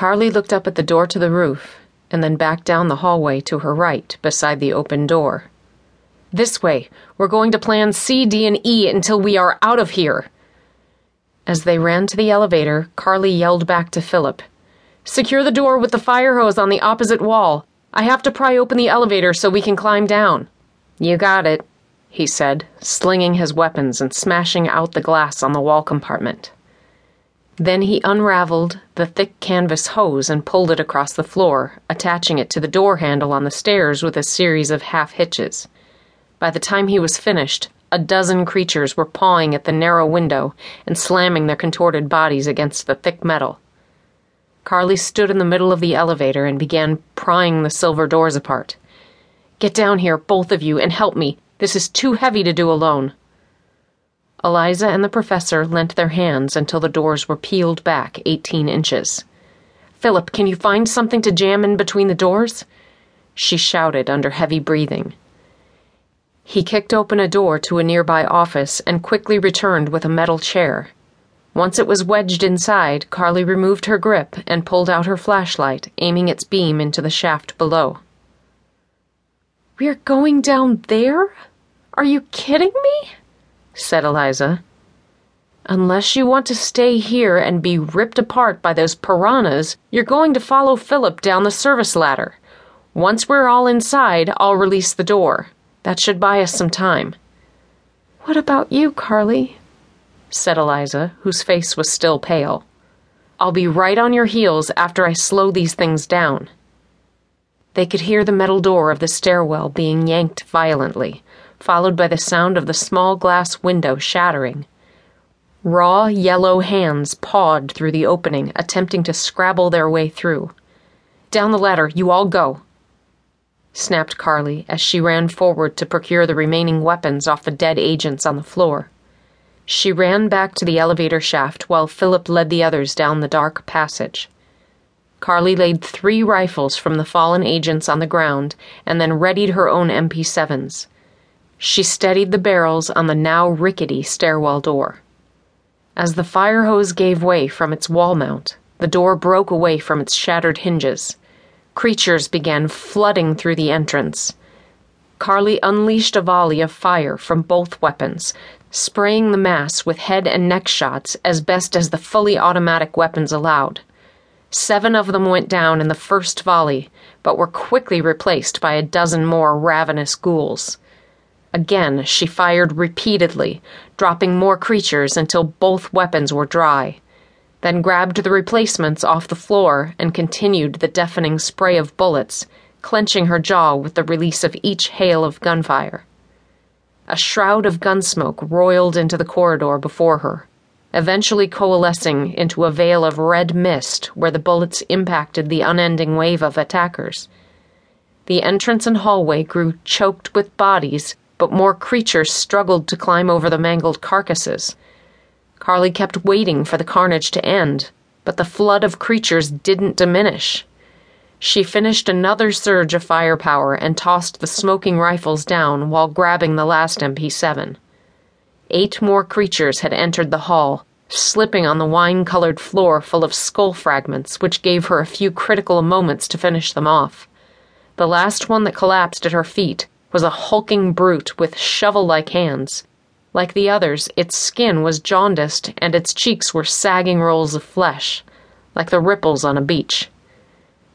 Carlie looked up at the door to the roof and then back down the hallway to her right beside the open door. This way. We're going to plan C, D, and E until we are out of here. As they ran to the elevator, Carlie yelled back to Philip Secure the door with the fire hose on the opposite wall. I have to pry open the elevator so we can climb down. You got it, he said, slinging his weapons and smashing out the glass on the wall compartment. Then he unraveled the thick canvas hose and pulled it across the floor, attaching it to the door handle on the stairs with a series of half hitches. By the time he was finished, a dozen creatures were pawing at the narrow window and slamming their contorted bodies against the thick metal. Carlie stood in the middle of the elevator and began prying the silver doors apart. Get down here, both of you, and help me. This is too heavy to do alone. Eliza and the professor lent their hands until the doors were peeled back 18 inches. Philip, can you find something to jam in between the doors? She shouted under heavy breathing. He kicked open a door to a nearby office and quickly returned with a metal chair. Once it was wedged inside, Carlie removed her grip and pulled out her flashlight, aiming its beam into the shaft below. We're going down there? Are you kidding me? Said Eliza. Unless you want to stay here and be ripped apart by those piranhas, you're going to follow Philip down the service ladder. Once we're all inside, I'll release the door. That should buy us some time. What about you, Carlie? said Eliza, whose face was still pale. I'll be right on your heels after I slow these things down. They could hear the metal door of the stairwell being yanked violently, followed by the sound of the small glass window shattering. Raw, yellow hands pawed through the opening, attempting to scrabble their way through. Down the ladder, you all go, snapped Carlie as she ran forward to procure the remaining weapons off the dead agents on the floor. She ran back to the elevator shaft while Philip led the others down the dark passage. Carlie laid three rifles from the fallen agents on the ground and then readied her own MP7s. She steadied the barrels on the now rickety stairwell door. As the fire hose gave way from its wall mount, the door broke away from its shattered hinges. Creatures began flooding through the entrance. Carlie unleashed a volley of fire from both weapons, spraying the mass with head and neck shots as best as the fully automatic weapons allowed. Seven of them went down in the first volley, but were quickly replaced by a dozen more ravenous ghouls. Again, she fired repeatedly, dropping more creatures until both weapons were dry, then grabbed the replacements off the floor and continued the deafening spray of bullets, clenching her jaw with the release of each hail of gunfire. A shroud of gunsmoke roiled into the corridor before her, eventually coalescing into a veil of red mist where the bullets impacted the unending wave of attackers. The entrance and hallway grew choked with bodies but more creatures struggled to climb over the mangled carcasses. Carlie kept waiting for the carnage to end, but the flood of creatures didn't diminish. She finished another surge of firepower and tossed the smoking rifles down while grabbing the last MP7. Eight more creatures had entered the hall, slipping on the wine colored floor full of skull fragments, which gave her a few critical moments to finish them off. The last one that collapsed at her feet was a hulking brute with shovel like hands. Like the others, its skin was jaundiced and its cheeks were sagging rolls of flesh, like the ripples on a beach.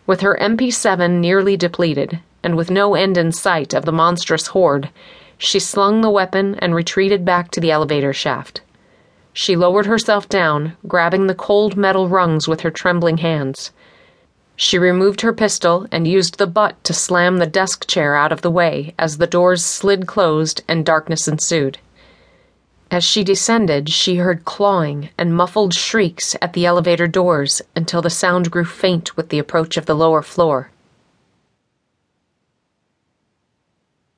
With her MP7 nearly depleted, and with no end in sight of the monstrous horde, she slung the weapon and retreated back to the elevator shaft. She lowered herself down, grabbing the cold metal rungs with her trembling hands. She removed her pistol and used the butt to slam the desk chair out of the way as the doors slid closed and darkness ensued. As she descended, she heard clawing and muffled shrieks at the elevator doors until the sound grew faint with the approach of the lower floor.